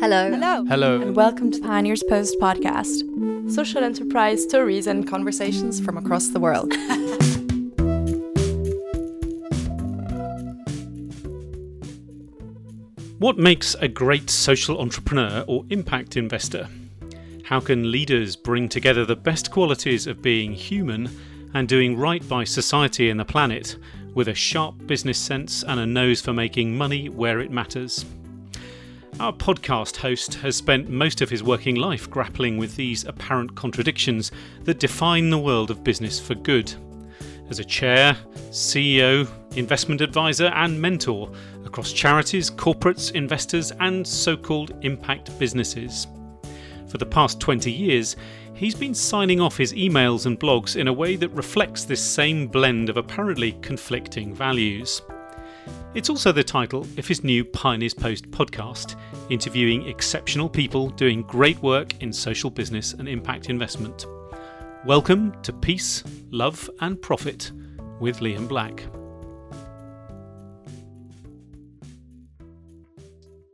Hello. Hello. Hello. And welcome to Pioneers Post podcast. Social enterprise stories and conversations from across the world. What makes a great social entrepreneur or impact investor? How can leaders bring together the best qualities of being human and doing right by society and the planet with a sharp business sense and a nose for making money where it matters? Our podcast host has spent most of his working life grappling with these apparent contradictions that define the world of business for good. As a chair, CEO, investment advisor, and mentor across charities, corporates, investors, and so called impact businesses. For the past 20 years, he's been signing off his emails and blogs in a way that reflects this same blend of apparently conflicting values. It's also the title of his new Pioneers Post podcast, interviewing exceptional people doing great work in social business and impact investment. Welcome to Peace, Love and Profit with Liam Black.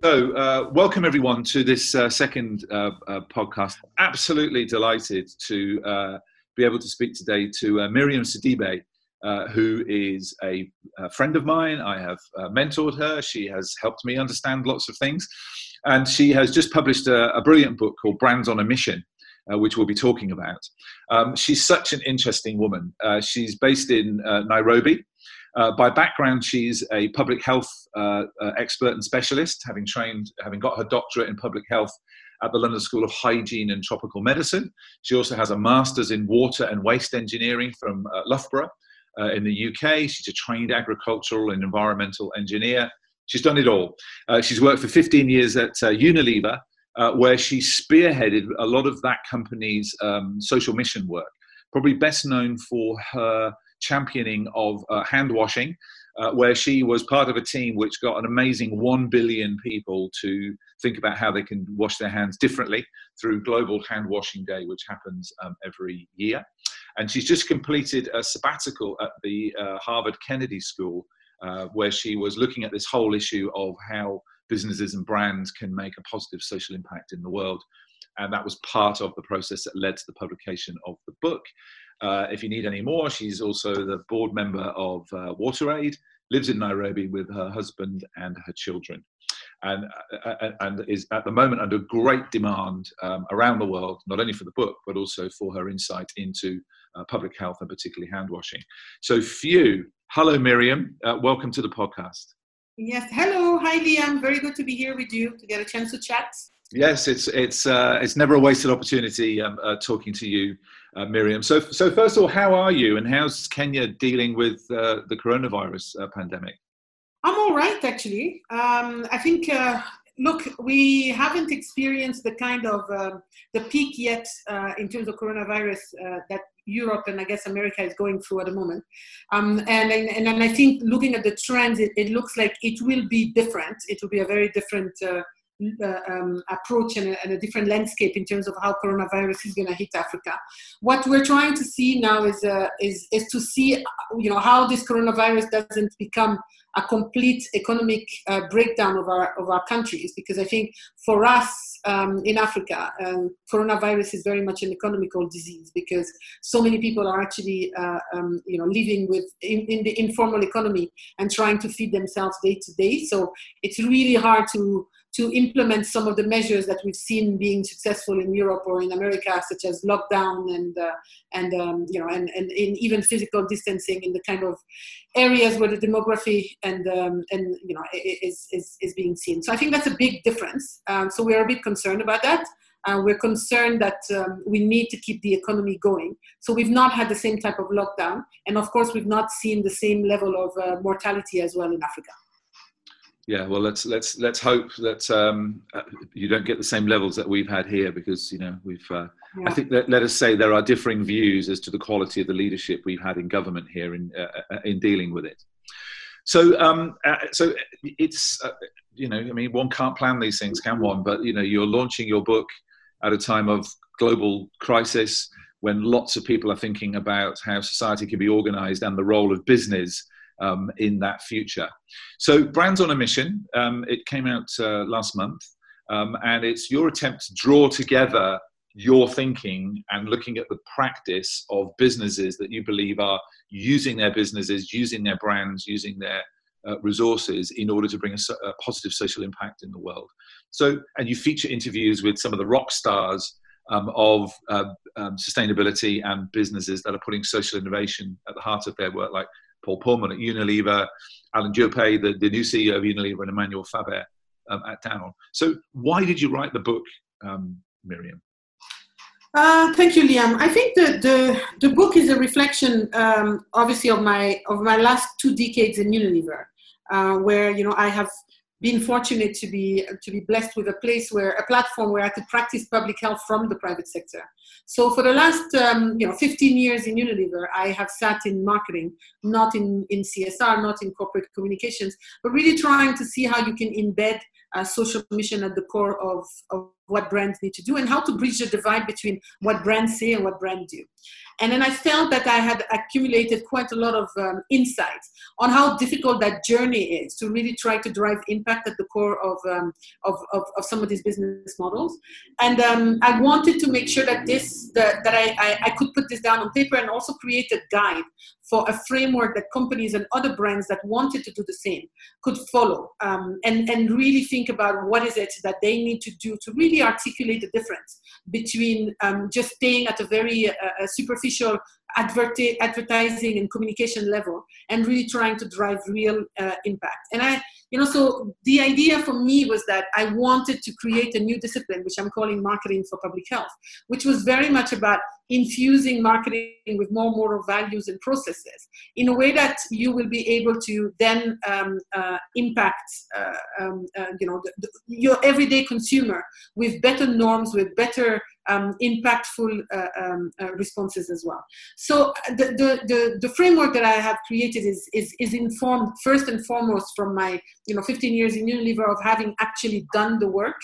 So, uh, welcome everyone to this uh, second uh, uh podcast. Absolutely delighted to uh, be able to speak today to uh, Miriam Sidibe, who is a, a, friend of mine. I have mentored her. She has helped me understand lots of things. And she has just published a, a brilliant book called Brands on a Mission. which we'll be talking about. Um, she's such an interesting woman. she's based in Nairobi, uh, by background, she's a public health uh, uh, expert and specialist, having trained, having got her doctorate in public health at the London School of Hygiene and Tropical Medicine. She also has a master's in water and waste engineering from uh, Loughborough uh, in the UK. She's a trained agricultural and environmental engineer. She's done it all. Uh, she's worked for 15 years at Unilever, where she spearheaded a lot of that company's um, social mission work. Probably best known for her championing of uh, hand washing, uh, where she was part of a team which got an amazing 1 billion people to think about how they can wash their hands differently through Global Hand Washing Day, which happens um, every year. And she's just completed a sabbatical at the uh, Harvard Kennedy School, uh, where she was looking at this whole issue of how businesses and brands can make a positive social impact in the world. And that was part of the process that led to the publication of the book. Uh, if you need any more, she's also the board member of uh, WaterAid, lives in Nairobi with her husband and her children, and, uh, uh, and is at the moment under great demand um, around the world, not only for the book, but also for her insight into uh, public health and particularly hand washing. So, few. Hello, Miriam. Uh, welcome to the podcast. Yes. Hello. Hi, Liam. Very good to be here with you to get a chance to chat. Yes, it's it's uh, it's never a wasted opportunity um, uh, talking to you, uh, Miriam. So so first of all, how are you, and how's Kenya dealing with uh, the coronavirus uh, pandemic? I'm all right, actually. Um, I think. Uh, look, we haven't experienced the kind of um, the peak yet in terms of coronavirus that Europe and I guess America is going through at the moment. Um, and, and, and I think looking at the trends, it, it, looks like it will be different. It will be a very different uh, um, approach and a, and a, different landscape in terms of how coronavirus is going to hit Africa. What we're trying to see now is, uh, is, is to see, you know, how this coronavirus doesn't become a complete economic uh, breakdown of our of our countries because I think for us um, in Africa, um, coronavirus is very much an economical disease because so many people are actually uh, um, you know living with in, in, the informal economy and trying to feed themselves day to day. So it's really hard to to implement some of the measures that we've seen being successful in Europe or in America, such as lockdown and uh, and um, you know and, and even physical distancing in the kind of areas where the demography and um, and you know is, is is being seen. So I think that's a big difference. Um, so we're a bit concerned about that. Uh, we're concerned that um, we need to keep the economy going. So we've not had the same type of lockdown, and of course we've not seen the same level of uh, mortality as well in Africa yeah well let's let's let's hope that um, uh, you don't get the same levels that we've had here because you know we've uh, yeah. i think that let us say there are differing views as to the quality of the leadership we've had in government here in uh, uh in dealing with it so um, uh, so it's uh, you know i mean one can't plan these things can one but you know you're launching your book at a time of global crisis when lots of people are thinking about how society can be organized and the role of business um, in that future. So, Brands on a Mission, um, it came out uh, last month, um, and it's your attempt to draw together your thinking and looking at the practice of businesses that you believe are using their businesses, using their brands, using their uh, resources in order to bring a, a, positive social impact in the world. So, and you feature interviews with some of the rock stars um, of uh, um, sustainability and businesses that are putting social innovation at the heart of their work, like Paul Polman at Unilever, Alan Jope, the, the new CEO of Unilever, and Emmanuel Faber um, at Danone. So, why did you write the book, um, Miriam? Uh, thank you, Liam. I think the, the, the book is a reflection, um, obviously, of my of my last two decades in Unilever, uh, where you know I have been fortunate to be to be blessed with a place where a platform where I could practice public health from the private sector. So for the last um, you know 15 years in Unilever, I have sat in marketing, not in in CSR, not in corporate communications, but really trying to see how you can embed a social mission at the core of, of what brands need to do and how to bridge the divide between what brands say and what brands do. And then I felt that I had accumulated quite a lot of um, insights on how difficult that journey is to really try to drive impact at the core of, um, of, of, of, some of these business models. And um, I wanted to make sure that this, that, that I, I, I could put this down on paper and also create a guide for a framework that companies and other brands that wanted to do the same could follow um, and, and really think about what is it that they need to do to really articulate the difference between um, just staying at a very uh, superficial adverti- advertising and communication level and really trying to drive real uh, impact. And I, you know, so the idea for me was that I wanted to create a new discipline, which I'm calling marketing for public health, which was very much about infusing marketing with more moral values and processes in a way that you will be able to then um, uh, impact, uh, um, uh, you know, the, the, your everyday consumer with better norms, with better um, impactful uh, um, uh, responses as well. So uh, the, the, the, the, framework that I have created is, is, is informed first and foremost from my you know 15 years in Unilever of having actually done the work.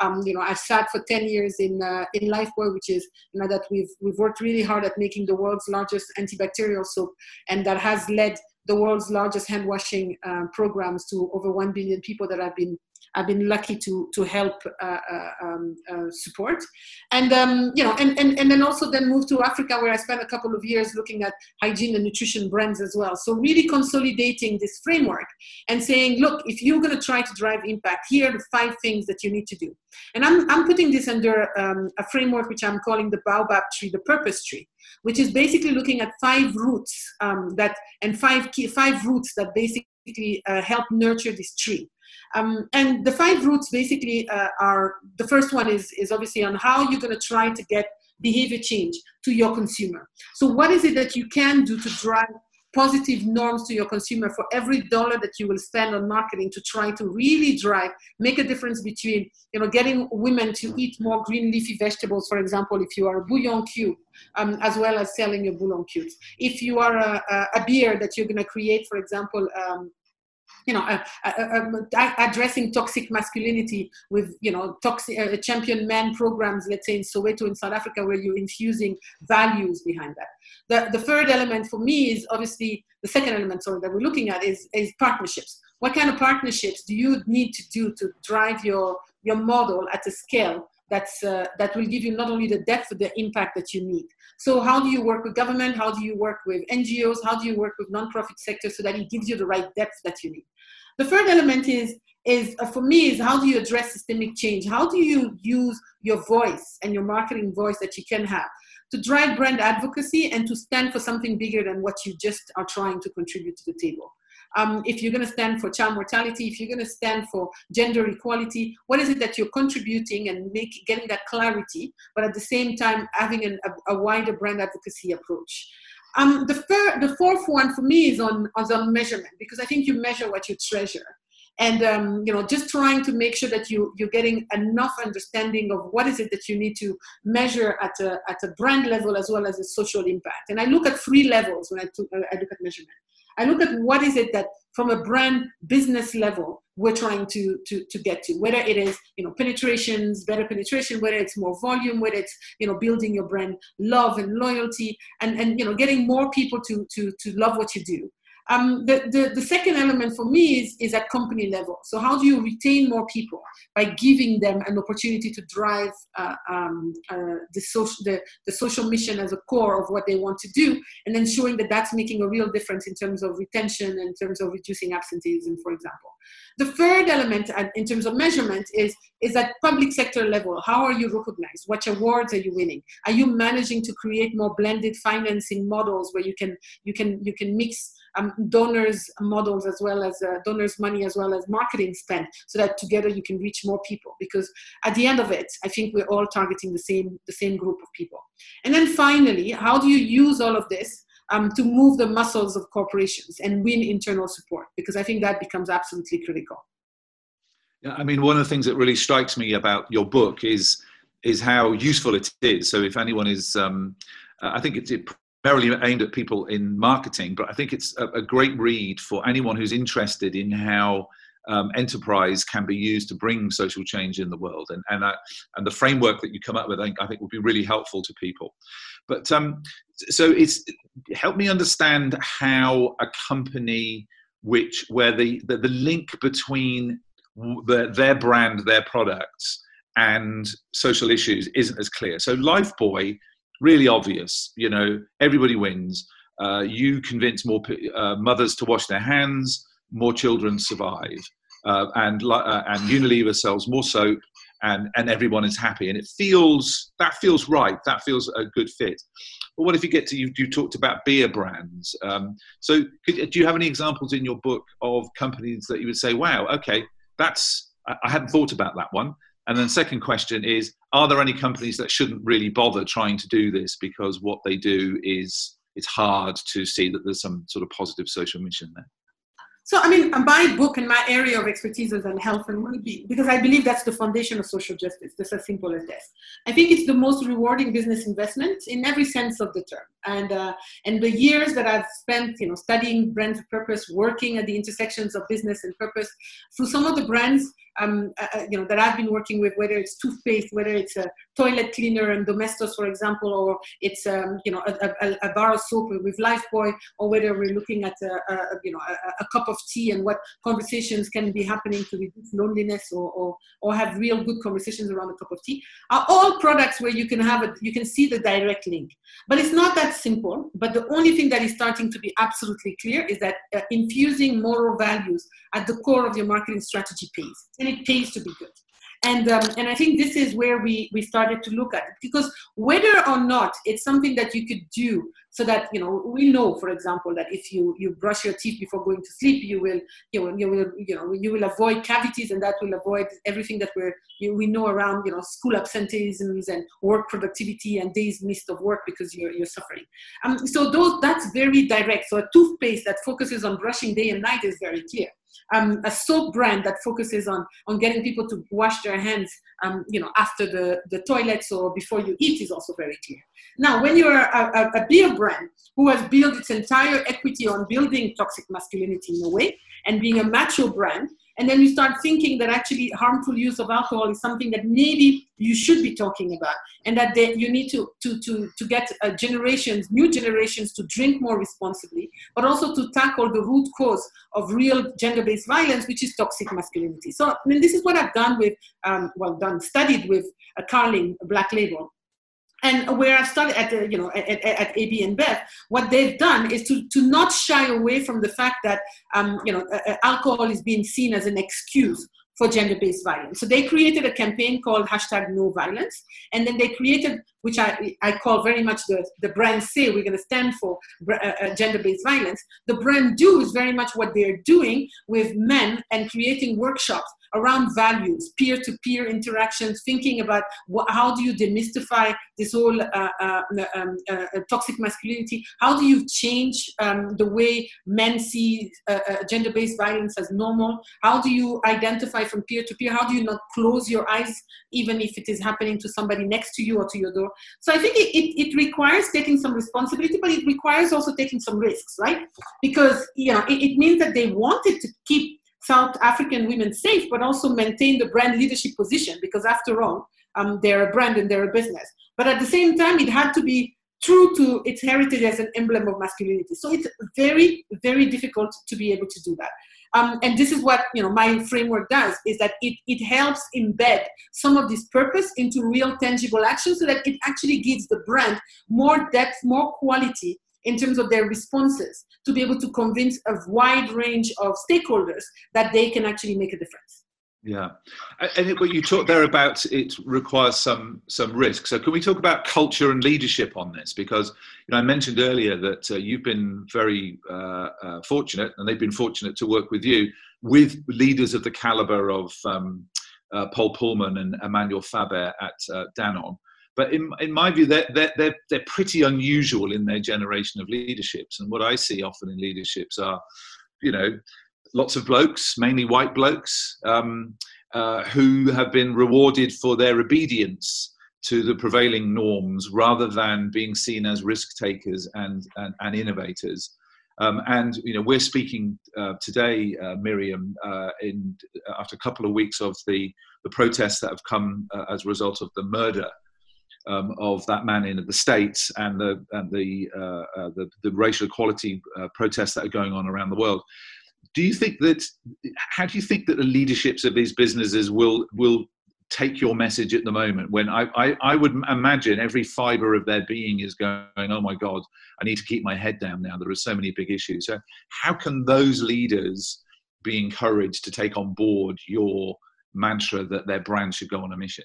Um, you know I've sat for 10 years in uh, in Lifebuoy, which is you know that we've we've worked really hard at making the world's largest antibacterial soap, and that has led the world's largest hand washing uh, programs to over 1 billion people that have been I've been lucky to to help uh, uh, um, uh, support, and um, you know, and, and and then also then moved to Africa where I spent a couple of years looking at hygiene and nutrition brands as well. So really consolidating this framework and saying, look, if you're going to try to drive impact, here are the five things that you need to do. And I'm I'm putting this under um, a framework which I'm calling the baobab tree, the purpose tree, which is basically looking at five roots um, that and five key five roots that basically uh, help nurture this tree. Um, and the five roots basically uh, are the first one is, is obviously on how you're going to try to get behavior change to your consumer. So, what is it that you can do to drive positive norms to your consumer for every dollar that you will spend on marketing to try to really drive make a difference between you know getting women to eat more green leafy vegetables for example if you are a bouillon cube um, as well as selling your bouillon cubes if you are a, a, a beer that you're going to create for example um, you know, uh, uh, addressing toxic masculinity with, you know, toxic uh, champion men programs, let's say in Soweto in South Africa, where you're infusing values behind that. The, the third element for me is obviously the second element, sorry, that we're looking at is, is partnerships. What kind of partnerships do you need to do to drive your, your model at a scale that's, uh, that will give you not only the depth the impact that you need. So how do you work with government? How do you work with NGOs? How do you work with nonprofit sector so that it gives you the right depth that you need? The third element is is uh, for me is how do you address systemic change? How do you use your voice and your marketing voice that you can have to drive brand advocacy and to stand for something bigger than what you just are trying to contribute to the table? Um, if you're going to stand for child mortality, if you're going to stand for gender equality, what is it that you're contributing and make, getting that clarity, but at the same time having an, a, a wider brand advocacy approach? Um, the, the fourth one for me is on, is on measurement because I think you measure what you treasure. And um, you know, just trying to make sure that you you're getting enough understanding of what is it that you need to measure at a at a brand level as well as a social impact. And I look at three levels when I, to, uh, I look at measurement. I look at what is it that from a brand business level we're trying to, to, to get to, whether it is, you know, penetrations, better penetration, whether it's more volume, whether it's, you know, building your brand love and loyalty and, and you know, getting more people to, to, to love what you do. Um, the, the, the, second element for me is, is at company level. So how do you retain more people by giving them an opportunity to drive uh, um, uh, the, social, the, the social mission as a core of what they want to do, and then showing that that's making a real difference in terms of retention, in terms of reducing absenteeism, for example. The third element in terms of measurement is, is at public sector level. How are you recognized? What awards are you winning? Are you managing to create more blended financing models where you can, you can, you can mix um, donors models as well as uh, donors money as well as marketing spend so that together you can reach more people because at the end of it i think we're all targeting the same the same group of people. And then finally how do you use all of this um, to move the muscles of corporations and win internal support? Because i think that becomes absolutely critical. Yeah, I mean, one of the things that really strikes me about your book is is how useful it is. So, if anyone is, um, I think it, it primarily aimed at people in marketing, but I think it's a, a great read for anyone who's interested in how um, enterprise can be used to bring social change in the world. And and, uh, and the framework that you come up with, I think, I think be really helpful to people. But um, so it's help me understand how a company which where the the, the link between the, their brand, their products, and social issues isn't as clear. So Lifebuoy really obvious. You know, everybody wins. Uh, you convince more uh, mothers to wash their hands, more children survive, uh, and uh, and Unilever sells more soap, and and everyone is happy. And it feels that feels right. That feels a good fit. But what if you get to you? You talked about beer brands. Um, so could, do you have any examples in your book of companies that you would say, wow, okay, that's I hadn't thought about that one. And then second question is, are there any companies that shouldn't really bother trying to do this because what they do is it's hard to see that there's some sort of positive social mission there? So, I mean, my book and my area of expertise is on health and well-being because I believe that's the foundation of social justice. Just as simple as this. I think it's the most rewarding business investment in every sense of the term. And uh, and the years that I've spent, you know, studying brands of purpose, working at the intersections of business and purpose, through some of the brands um, uh, uh, you know, that I've been working with, whether it's toothpaste, whether it's a toilet cleaner and Domestos, for example, or it's, um, you know, a, a, a, bar of soap with Lifebuoy, or whether we're looking at, a, a you know, a, cup of tea and what conversations can be happening to reduce loneliness or, or, or have real good conversations around a cup of tea, are all products where you can have you can see the direct link. But it's not that simple. But the only thing that is starting to be absolutely clear is that uh, infusing moral values at the core of your marketing strategy pays and it pays to be good. And um, and I think this is where we we started to look at it. Because whether or not it's something that you could do so that you know we know for example that if you you brush your teeth before going to sleep you will you will you will you know you will avoid cavities and that will avoid everything that we're you, we know around you know school absenteeisms and work productivity and days missed of work because you're you're suffering. Um, so those that's very direct. So a toothpaste that focuses on brushing day and night is very clear um, a soap brand that focuses on on getting people to wash their hands, um, you know, after the the toilets or before you eat is also very clear. Now, when you're a, a, a beer brand who has built its entire equity on building toxic masculinity in a way and being a macho brand, and then you start thinking that actually harmful use of alcohol is something that maybe you should be talking about and that they, you need to, to, to, to get uh, generations new generations to drink more responsibly but also to tackle the root cause of real gender-based violence which is toxic masculinity. So i mean this is what i've done with um, well done studied with a carling black label and where I started at the, you know at, at, AB InBev, what they've done is to to not shy away from the fact that um, you know alcohol is being seen as an excuse for gender-based violence. So they created a campaign called hashtag no violence. And then they created, which I, I call very much the, the brand say we're going to stand for uh, uh, gender-based violence. The brand do is very much what they're doing with men and creating workshops around values, peer-to-peer interactions, thinking about what, how do you demystify this whole uh, uh, um, uh, uh, toxic masculinity? How do you change um, the way men see uh, uh, gender-based violence as normal? How do you identify from peer-to-peer? How do you not close your eyes even if it is happening to somebody next to you or to your door? So I think it, it, it requires taking some responsibility, but it requires also taking some risks, right? Because you know it, it means that they wanted to keep South African women safe, but also maintain the brand leadership position because after all, um, they're a brand and they're a business. But at the same time, it had to be true to its heritage as an emblem of masculinity. So it's very, very difficult to be able to do that. Um, and this is what you know my framework does is that it, it helps embed some of this purpose into real tangible action so that it actually gives the brand more depth more quality in terms of their responses to be able to convince a wide range of stakeholders that they can actually make a difference yeah, and it, what you talked there about it requires some some risk. So can we talk about culture and leadership on this? Because you know I mentioned earlier that uh, you've been very uh, uh, fortunate, and they've been fortunate to work with you with leaders of the caliber of um, uh, Paul Polman and Emmanuel Faber at uh, Danone. But in, in my view, they're, they're, they're, they're pretty unusual in their generation of leaderships. And what I see often in leaderships are, you know, lots of blokes, mainly white blokes, um, uh, who have been rewarded for their obedience to the prevailing norms rather than being seen as risk takers and, and, and innovators. Um, and you know we're speaking uh, today, uh, Miriam, uh, in after a couple of weeks of the the protests that have come uh, as a result of the murder um, of that man in the states and the and the uh, uh, the, the, racial equality protests that are going on around the world do you think that how do you think that the leaderships of these businesses will will take your message at the moment? When I, I, I would imagine every fiber of their being is going oh my god i need to keep my head down now. There are so many big issues. So how can those leaders be encouraged to take on board your mantra that their brand should go on a mission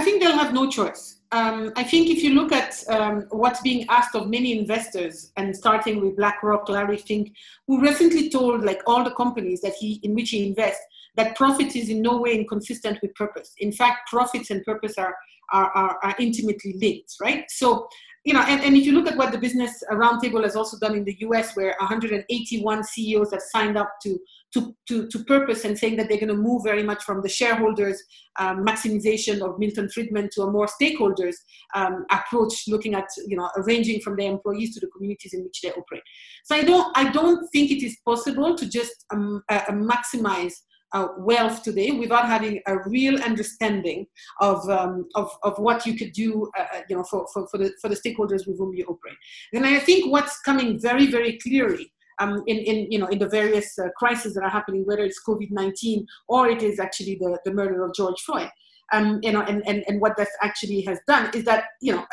I think they'll have no choice. Um, I think if you look at um, what's being asked of many investors, and starting with BlackRock, Larry Fink, who recently told like all the companies that he in which he invests that profit is in no way inconsistent with purpose. In fact, profits and purpose are are, are, are intimately linked, right? So you know, and, and if you look at what the Business Roundtable has also done in the US, where 181 CEOs have signed up to, to, to, to purpose and saying that they're going to move very much from the shareholders um, maximization of Milton Friedman to a more stakeholders um, approach, looking at, you know, ranging from their employees to the communities in which they operate. So I don't, I don't think it is possible to just um, uh, maximize uh, wealth today without having a real understanding of, um, of, of what you could do uh, uh, you know, for, for, for, the, for the stakeholders with whom you operate. And I think what's coming very, very clearly um, in, in, you know, in the various uh, crises that are happening, whether it's COVID-19 or it is actually the, the murder of George Floyd, um, you know, and, and, and what that actually has done is that, you know,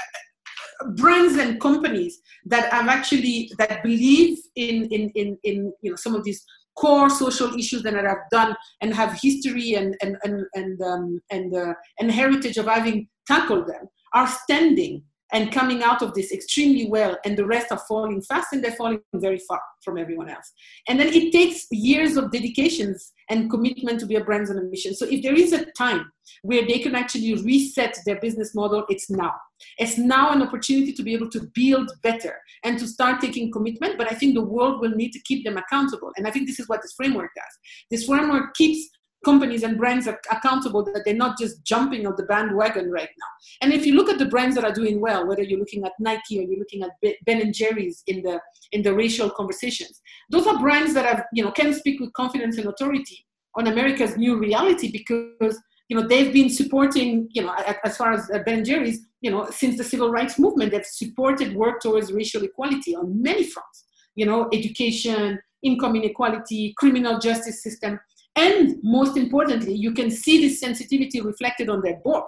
brands and companies that have actually that believe in in in, in you know some of these core social issues that I have done and have history and and and and um, and, uh, and heritage of having tackled them are standing and coming out of this extremely well and the rest are falling fast and they're falling very far from everyone else. And then it takes years of dedications and commitment to be a brand on a mission. So if there is a time where they can actually reset their business model it's now. It's now an opportunity to be able to build better and to start taking commitment but i think the world will need to keep them accountable. And i think this is what this framework does. This framework keeps companies and brands are accountable that they're not just jumping on the bandwagon right now. And if you look at the brands that are doing well, whether you're looking at Nike or you're looking at Ben and Jerry's in the in the racial conversations, those are brands that have you know can speak with confidence and authority on America's new reality because you know they've been supporting you know as far as uh, Ben and Jerry's you know since the civil rights movement they've supported work towards racial equality on many fronts. You know, education, income inequality, criminal justice system and most importantly, you can see this sensitivity reflected on their board.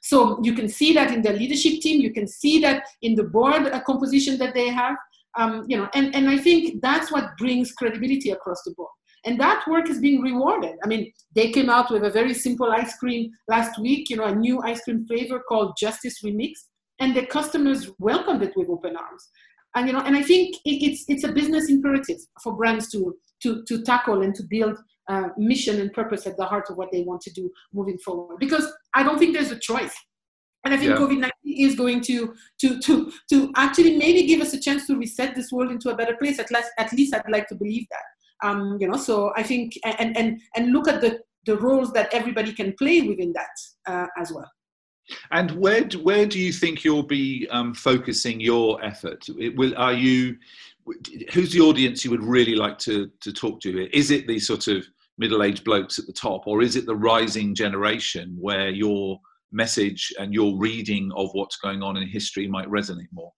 So you can see that in their leadership team, you can see that in the board uh, composition that they have. Um, you know, and, and I think that's what brings credibility across the board. And that work is being rewarded. I mean, they came out with a very simple ice cream last week, you know, a new ice cream flavor called Justice Remix, and the customers welcomed it with open arms. And you know, and I think it's it's a business imperative for brands to to to tackle and to build uh, mission and purpose at the heart of what they want to do moving forward. Because I don't think there's a choice. And I think yeah. COVID 19 is going to, to, to, to actually maybe give us a chance to reset this world into a better place. At least, at least I'd like to believe that. Um, you know, so I think, and, and, and look at the, the roles that everybody can play within that uh, as well. And where do, where do you think you'll be um, focusing your effort? It will, are you who's the audience you would really like to to talk to? Is it the sort of middle-aged blokes at the top, or is it the rising generation where you're message and your reading of what's going on in history might resonate more?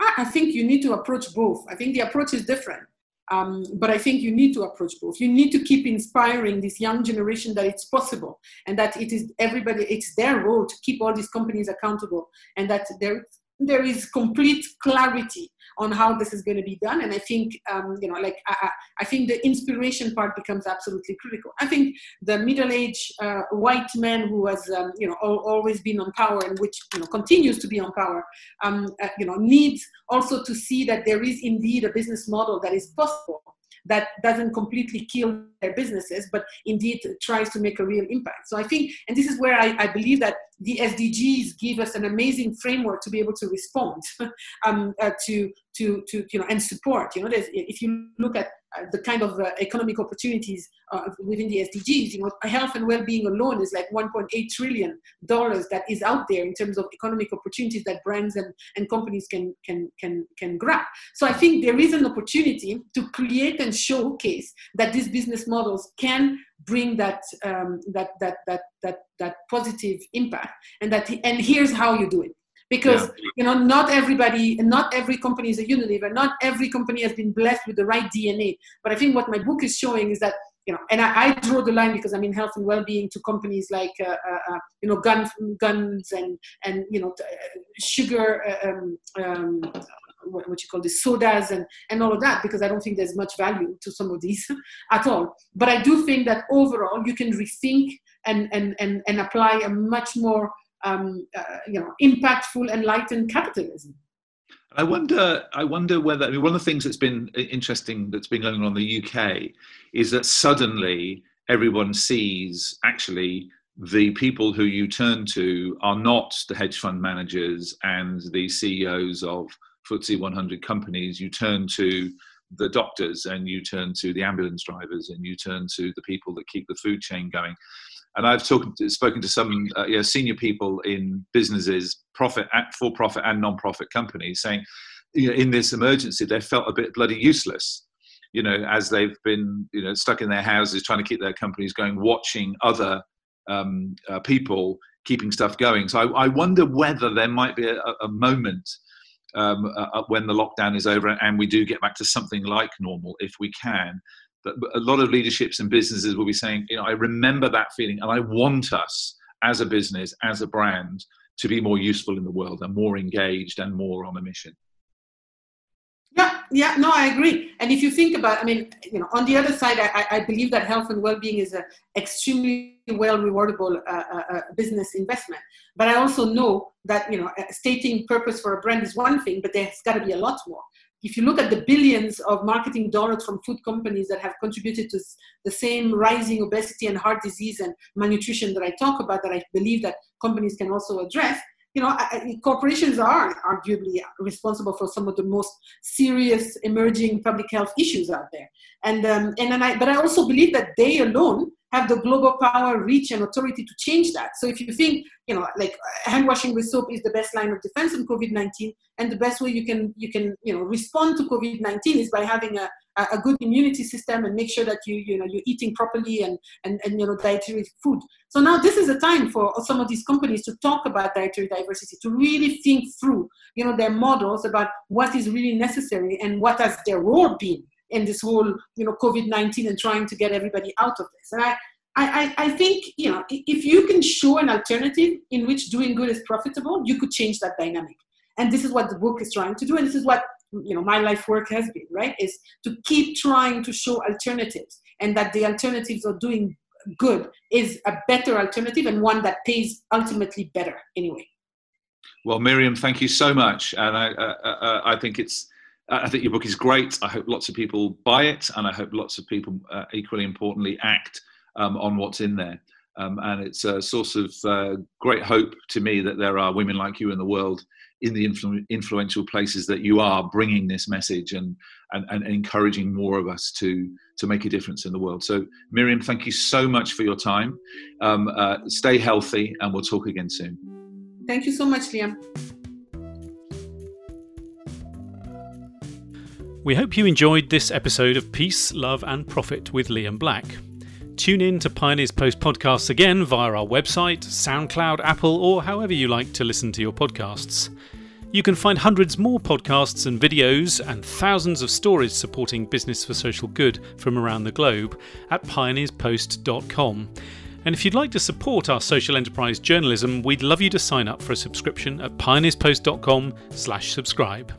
I think you need to approach both. I think the approach is different. Um, but I think you need to approach both. You need to keep inspiring this young generation that it's possible and that it is everybody, it's their role to keep all these companies accountable and that there, there is complete clarity on how this is going to be done. And I think, um, you know, like I, I, think the inspiration part becomes absolutely critical. I think the middle-aged uh, white man who has, um, you know, al- always been on power and which you know continues to be on power, um, uh, you know, needs also to see that there is indeed a business model that is possible that doesn't completely kill their businesses, but indeed tries to make a real impact. So I think, and this is where I, I believe that the SDGs give us an amazing framework to be able to respond um, uh, to, to, to, you know, and support. You know, if you look at the kind of uh, economic opportunities uh, within the SDGs. You know, health and well-being alone is like 1.8 trillion dollars that is out there in terms of economic opportunities that brands and, and companies can can can can grab. So I think there is an opportunity to create and showcase that these business models can bring that um, that that that that that positive impact, and that and here's how you do it because yeah. you know not everybody and not every company is a unilever not every company has been blessed with the right dna but i think what my book is showing is that you know and i, I draw the line because i'm in health and well-being to companies like uh, uh, uh you know guns guns and and you know sugar uh, um, um, what, what, you call the sodas and, and all of that because I don't think there's much value to some of these at all. But I do think that overall you can rethink and, and, and, and apply a much more um, uh, you know, impactful, enlightened capitalism. I wonder. I wonder whether I mean, one of the things that's been interesting that's been going on in the UK is that suddenly everyone sees actually the people who you turn to are not the hedge fund managers and the CEOs of FTSE 100 companies. You turn to the doctors and you turn to the ambulance drivers and you turn to the people that keep the food chain going and I've talked, spoken to some uh, you know, senior people in businesses, profit, for-profit and non-profit companies, saying, you know, in this emergency, they felt a bit bloody useless. You know, as they've been, you know, stuck in their houses trying to keep their companies going, watching other um, uh, people keeping stuff going. So I, I, wonder whether there might be a, a moment um, uh, uh when the lockdown is over and we do get back to something like normal, if we can, a lot of leaderships and businesses will be saying, you know, I remember that feeling and I want us as a business, as a brand, to be more useful in the world and more engaged and more on a mission. Yeah, yeah, no, I agree. And if you think about, I mean, you know, on the other side, I, I believe that health and well-being is an extremely well rewardable uh, uh, uh, business investment. But I also know that you know, stating purpose for a brand is one thing, but there's got to be a lot more if you look at the billions of marketing dollars from food companies that have contributed to the same rising obesity and heart disease and malnutrition that I talk about, that I believe that companies can also address, you know, corporations are arguably responsible for some of the most serious emerging public health issues out there. And um, and then I, but I also believe that they alone have the global power, reach, and authority to change that. So if you think, you know, like hand washing with soap is the best line of defense in COVID-19, and the best way you can you can you know respond to COVID-19 is by having a, a good immunity system and make sure that you you know you're eating properly and and, and you know dietary food. So now this is a time for some of these companies to talk about dietary diversity, to really think through you know their models about what is really necessary and what has their role been in this whole you know covid-19 and trying to get everybody out of this. And I, I i think you know if you can show an alternative in which doing good is profitable you could change that dynamic. And this is what the book is trying to do and this is what you know my life work has been right? Is to keep trying to show alternatives and that the alternatives of doing good is a better alternative and one that pays ultimately better anyway. Well miriam thank you so much. And i uh, uh, i think it's I think your book is great. I hope lots of people buy it, and I hope lots of people, uh, equally importantly, act um, on what's in there. Um, and it's a source of uh, great hope to me that there are women like you in the world, in the influ- influential places that you are, bringing this message and, and, and encouraging more of us to to make a difference in the world. So, Miriam, thank you so much for your time. Um, uh, stay healthy, and we'll talk again soon. Thank you so much, Liam. We hope you enjoyed this episode of Peace, Love and Profit with Liam Black. Tune in to Pioneers Post podcasts again via our website, SoundCloud, Apple, or however you like to listen to your podcasts. You can find hundreds more podcasts and videos and thousands of stories supporting business for social good from around the globe at pioneerspost.com. And if you'd like to support our social enterprise journalism, we'd love you to sign up for a subscription at pioneerspost.com/subscribe.